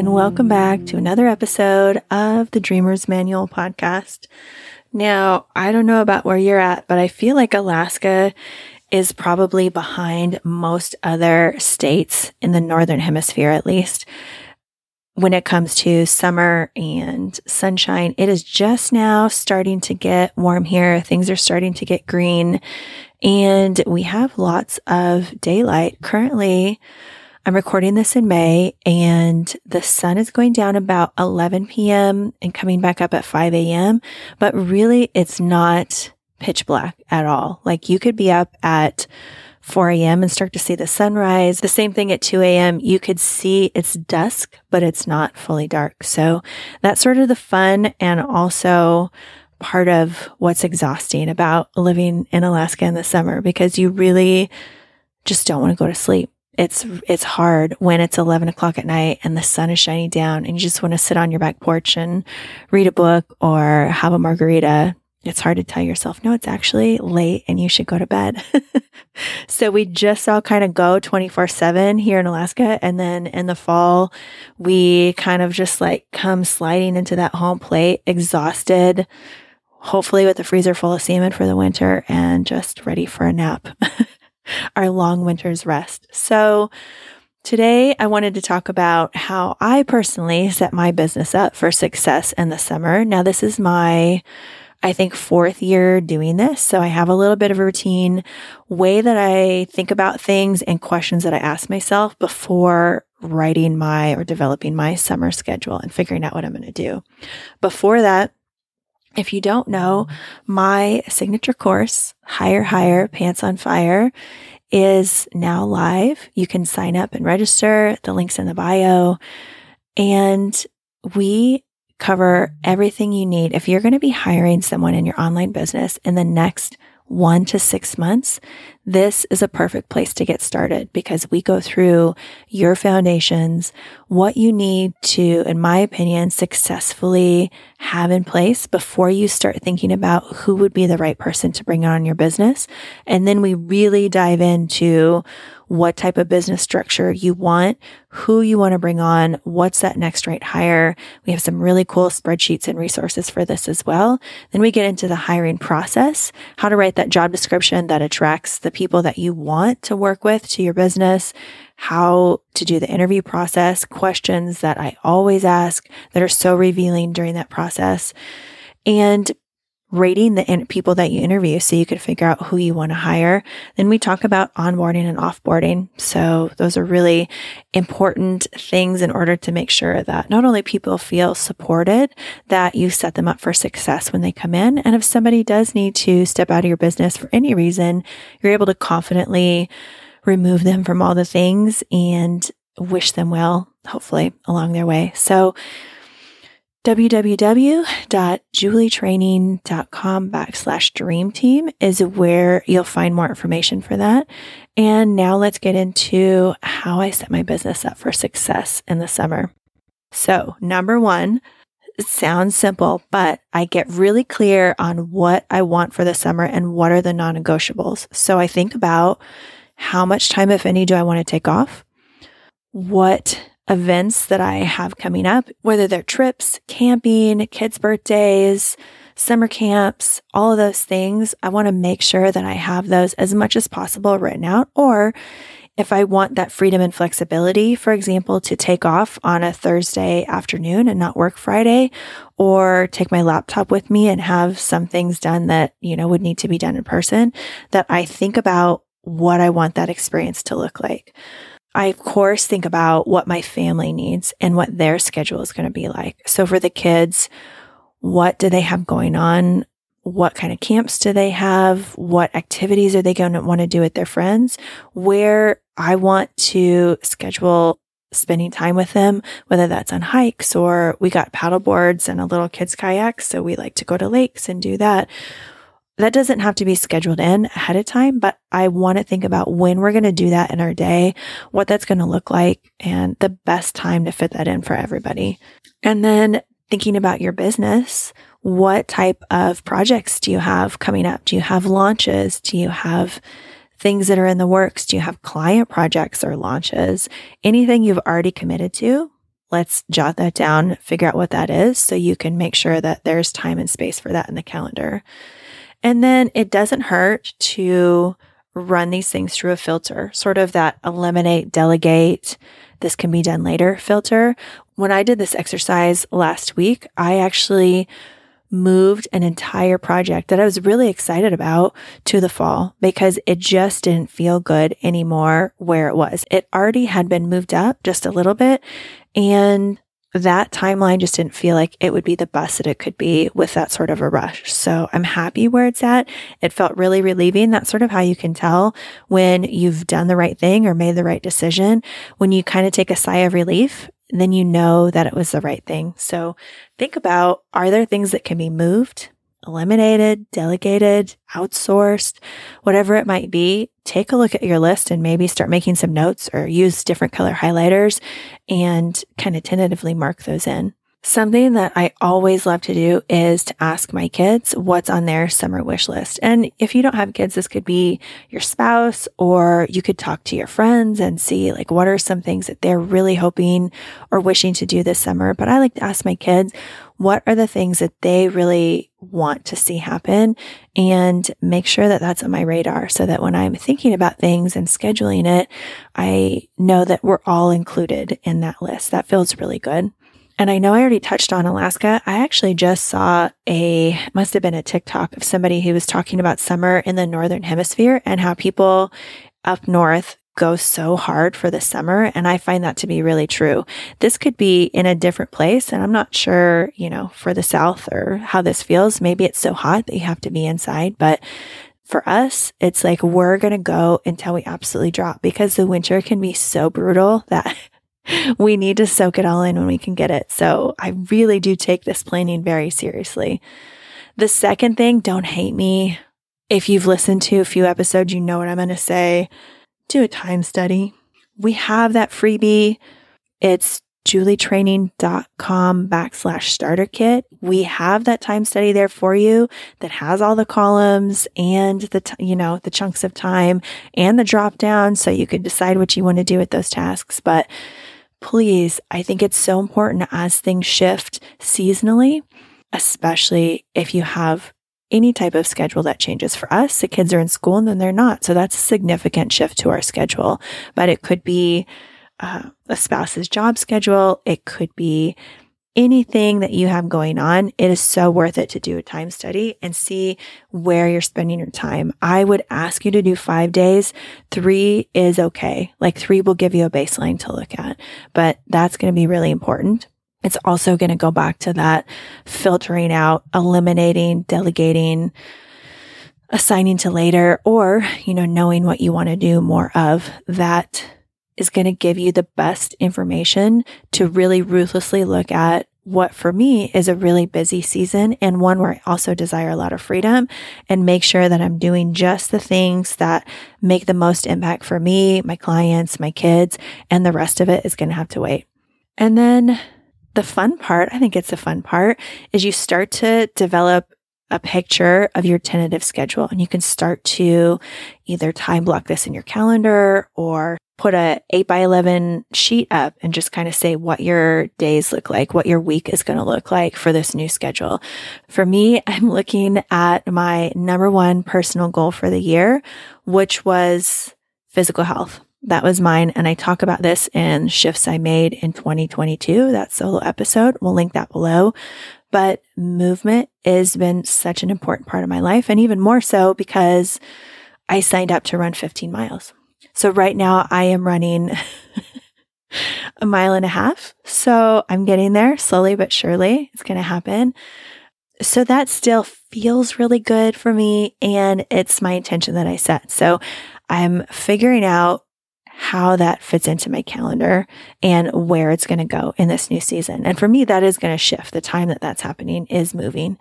and welcome back to another episode of the Dreamer's Manual podcast. Now, I don't know about where you're at, but I feel like Alaska is probably behind most other states in the Northern Hemisphere, at least, when it comes to summer and sunshine. It is just now starting to get warm here. Things are starting to get green, and we have lots of daylight. Currently, I'm recording this in May and the sun is going down about 11 p.m. and coming back up at 5 a.m. But really, it's not pitch black at all. Like you could be up at 4 a.m. and start to see the sunrise. The same thing at 2 a.m. You could see it's dusk, but it's not fully dark. So that's sort of the fun and also part of what's exhausting about living in Alaska in the summer because you really just don't want to go to sleep it's it's hard when it's 11 o'clock at night and the sun is shining down and you just want to sit on your back porch and read a book or have a margarita it's hard to tell yourself no it's actually late and you should go to bed. So we just all kind of go 24 7 here in alaska and then in the fall we kind of just like come sliding into that home plate exhausted hopefully with a freezer full of salmon for the winter and just ready for a nap our long winter's rest. So, Today, I wanted to talk about how I personally set my business up for success in the summer. Now, this is my, I think, fourth year doing this. So I have a little bit of a routine way that I think about things and questions that I ask myself before writing my or developing my summer schedule and figuring out what I'm going to do. Before that, if you don't know, my signature course, Hire Higher Pants on Fire, is now live. You can sign up and register. The link's in the bio. And we cover everything you need. If you're going to be hiring someone in your online business in the next one to six months, this is a perfect place to get started because we go through your foundations, what you need to, in my opinion, successfully have in place before you start thinking about who would be the right person to bring on your business. And then we really dive into what type of business structure you want, who you want to bring on, what's that next right hire. We have some really cool spreadsheets and resources for this as well. Then we get into the hiring process, how to write that job description that attracts the people that you want to work with to your business, how to do the interview process, questions that I always ask that are so revealing during that process. And rating the in- people that you interview so you could figure out who you want to hire. Then we talk about onboarding and offboarding. So those are really important things in order to make sure that not only people feel supported, that you set them up for success when they come in. And if somebody does need to step out of your business for any reason, you're able to confidently remove them from all the things and wish them well, hopefully along their way. So www.julietraining.com backslash dream team is where you'll find more information for that. And now let's get into how I set my business up for success in the summer. So number one, it sounds simple, but I get really clear on what I want for the summer and what are the non-negotiables. So I think about how much time, if any, do I want to take off? What events that I have coming up, whether they're trips, camping, kids' birthdays, summer camps, all of those things. I want to make sure that I have those as much as possible written out. Or if I want that freedom and flexibility, for example, to take off on a Thursday afternoon and not work Friday, or take my laptop with me and have some things done that, you know, would need to be done in person, that I think about what I want that experience to look like. I, of course, think about what my family needs and what their schedule is going to be like. So for the kids, what do they have going on? What kind of camps do they have? What activities are they going to want to do with their friends? Where I want to schedule spending time with them, whether that's on hikes or we got paddle boards and a little kids kayak. So we like to go to lakes and do that. That doesn't have to be scheduled in ahead of time, but I want to think about when we're going to do that in our day, what that's going to look like, and the best time to fit that in for everybody. And then thinking about your business, what type of projects do you have coming up? Do you have launches? Do you have things that are in the works? Do you have client projects or launches? Anything you've already committed to? let's jot that down, figure out what that is so you can make sure that there's time and space for that in the calendar. And then it doesn't hurt to run these things through a filter, sort of that eliminate, delegate, this can be done later filter. When I did this exercise last week, I actually moved an entire project that I was really excited about to the fall because it just didn't feel good anymore where it was. It already had been moved up just a little bit and that timeline just didn't feel like it would be the best that it could be with that sort of a rush. So I'm happy where it's at. It felt really relieving. That's sort of how you can tell when you've done the right thing or made the right decision. When you kind of take a sigh of relief then you know that it was the right thing. So think about are there things that can be moved, eliminated, delegated, outsourced, whatever it might be? Take a look at your list and maybe start making some notes or use different color highlighters and kind of tentatively mark those in. Something that I always love to do is to ask my kids what's on their summer wish list. And if you don't have kids, this could be your spouse or you could talk to your friends and see like what are some things that they're really hoping or wishing to do this summer. But I like to ask my kids, what are the things that they really want to see happen and make sure that that's on my radar so that when I'm thinking about things and scheduling it, I know that we're all included in that list. That feels really good. And I know I already touched on Alaska. I actually just saw a, must have been a TikTok of somebody who was talking about summer in the Northern Hemisphere and how people up north go so hard for the summer. And I find that to be really true. This could be in a different place. And I'm not sure, you know, for the South or how this feels. Maybe it's so hot that you have to be inside, but for us, it's like we're going to go until we absolutely drop because the winter can be so brutal that we need to soak it all in when we can get it. So I really do take this planning very seriously. The second thing, don't hate me. If you've listened to a few episodes, you know what I'm going to say. Do a time study. We have that freebie. It's julietraining.com backslash starter kit. We have that time study there for you that has all the columns and the, t- you know, the chunks of time and the drop down. So you can decide what you want to do with those tasks. But please, I think it's so important as things shift seasonally, especially if you have any type of schedule that changes for us. The kids are in school and then they're not. So that's a significant shift to our schedule. But it could be uh, a spouse's job schedule. It could be anything that you have going on, it is so worth it to do a time study and see where you're spending your time. I would ask you to do five days. Three is okay. Like three will give you a baseline to look at, but that's going to be really important. It's also going to go back to that filtering out, eliminating, delegating, assigning to later, or, you know, knowing what you want to do more of that is going to give you the best information to really ruthlessly look at what for me is a really busy season and one where I also desire a lot of freedom and make sure that I'm doing just the things that make the most impact for me, my clients, my kids, and the rest of it is going to have to wait. And then the fun part, I think it's the fun part, is you start to develop a picture of your tentative schedule and you can start to either time block this in your calendar or put a 8 by 11 sheet up and just kind of say what your days look like, what your week is going to look like for this new schedule. For me, I'm looking at my number one personal goal for the year, which was physical health. That was mine. And I talk about this in shifts I made in 2022, that solo episode. We'll link that below. But movement has been such an important part of my life. And even more so because I signed up to run 15 miles. So right now I am running a mile and a half. So I'm getting there slowly but surely. It's going to happen. So that still feels really good for me. And it's my intention that I set. So I'm figuring out how that fits into my calendar and where it's going to go in this new season. And for me, that is going to shift. The time that that's happening is moving.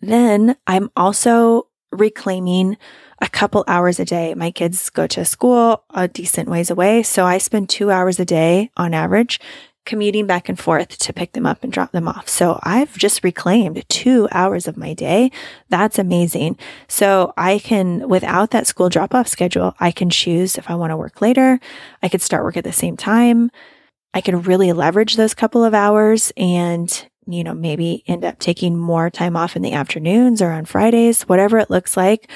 Then I'm also reclaiming a couple hours a day. My kids go to school a decent ways away. So I spend two hours a day on average commuting back and forth to pick them up and drop them off. So I've just reclaimed two hours of my day. That's amazing. So I can, without that school drop off schedule, I can choose if I want to work later. I could start work at the same time. I can really leverage those couple of hours and, you know, maybe end up taking more time off in the afternoons or on Fridays, whatever it looks like.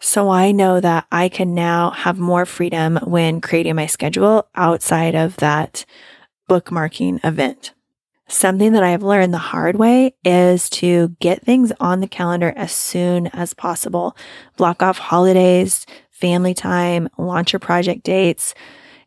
So I know that I can now have more freedom when creating my schedule outside of that bookmarking event. Something that I've learned the hard way is to get things on the calendar as soon as possible. Block off holidays, family time, launch your project dates,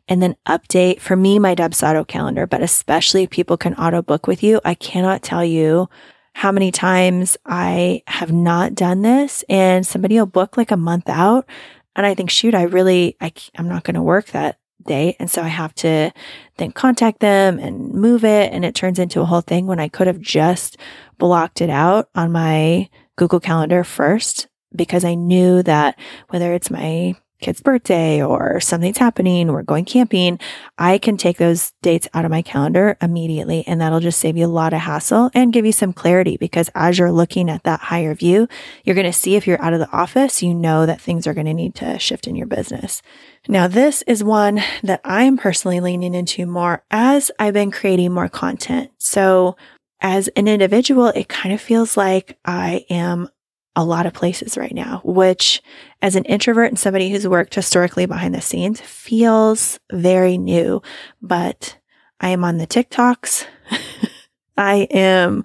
and then update for me my Dubsado calendar, but especially if people can auto book with you. I cannot tell you how many times I have not done this and somebody will book like a month out. And I think, shoot, I really, I, I'm not going to work that day. And so I have to then contact them and move it. And it turns into a whole thing when I could have just blocked it out on my Google Calendar first because I knew that whether it's my kid's birthday or something's happening, we're going camping, I can take those dates out of my calendar immediately. And that'll just save you a lot of hassle and give you some clarity because as you're looking at that higher view, you're going to see if you're out of the office, you know that things are going to need to shift in your business. Now, this is one that I'm personally leaning into more as I've been creating more content. So as an individual, it kind of feels like I am a lot of places right now, which as an introvert and somebody who's worked historically behind the scenes feels very new. But I am on the TikToks. I am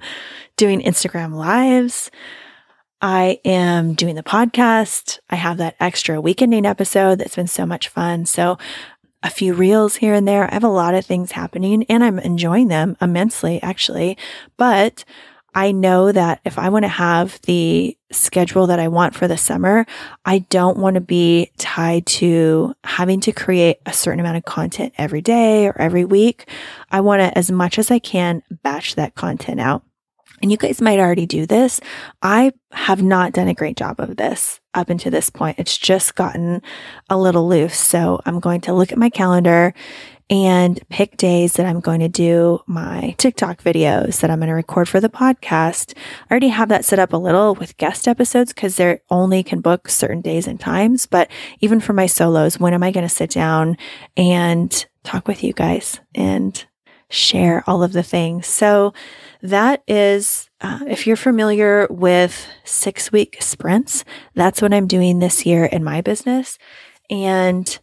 doing Instagram lives. I am doing the podcast. I have that extra weekending episode that's been so much fun. So a few reels here and there. I have a lot of things happening and I'm enjoying them immensely, actually. But I know that if I want to have the schedule that I want for the summer, I don't want to be tied to having to create a certain amount of content every day or every week. I want to, as much as I can, batch that content out. And you guys might already do this. I have not done a great job of this up until this point. It's just gotten a little loose. So I'm going to look at my calendar and pick days that I'm going to do my TikTok videos that I'm going to record for the podcast. I already have that set up a little with guest episodes because they only can book certain days and times. But even for my solos, when am I going to sit down and talk with you guys and share all of the things? So that is, uh, if you're familiar with six week sprints, that's what I'm doing this year in my business. And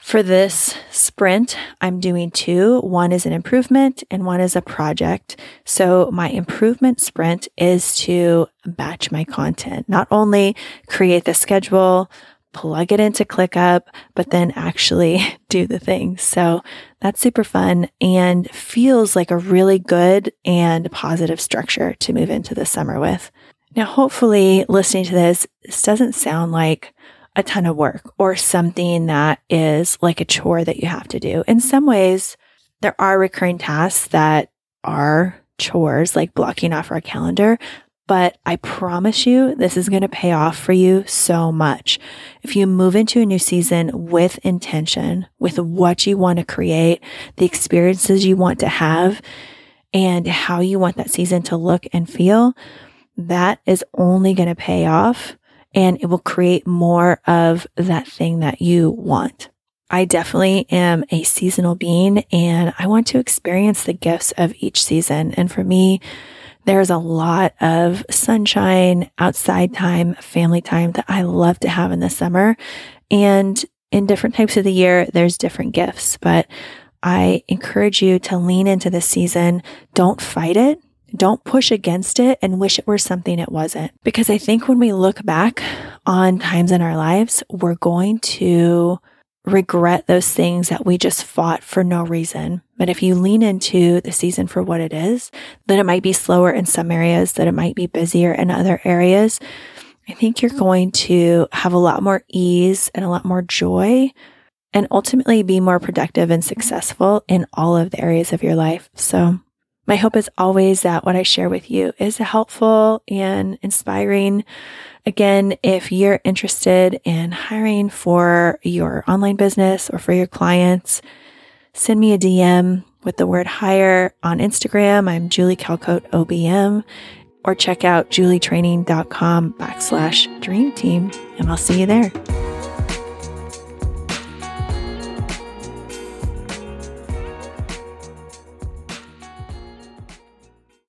for this sprint, I'm doing two. One is an improvement and one is a project. So my improvement sprint is to batch my content, not only create the schedule, plug it into ClickUp, but then actually do the things. So that's super fun and feels like a really good and positive structure to move into the summer with. Now, hopefully listening to this, this doesn't sound like a ton of work or something that is like a chore that you have to do. In some ways, there are recurring tasks that are chores, like blocking off our calendar. But I promise you, this is going to pay off for you so much. If you move into a new season with intention, with what you want to create, the experiences you want to have, and how you want that season to look and feel, that is only going to pay off and it will create more of that thing that you want. I definitely am a seasonal being and I want to experience the gifts of each season. And for me, there's a lot of sunshine, outside time, family time that I love to have in the summer. And in different types of the year, there's different gifts, but I encourage you to lean into this season. Don't fight it. Don't push against it and wish it were something it wasn't. Because I think when we look back on times in our lives, we're going to regret those things that we just fought for no reason. But if you lean into the season for what it is, that it might be slower in some areas, that it might be busier in other areas, I think you're going to have a lot more ease and a lot more joy and ultimately be more productive and successful in all of the areas of your life. So my hope is always that what I share with you is helpful and inspiring. Again, if you're interested in hiring for your online business or for your clients, send me a DM with the word hire on Instagram. I'm Julie Calcote OBM or check out julietraining.com backslash dream team and I'll see you there.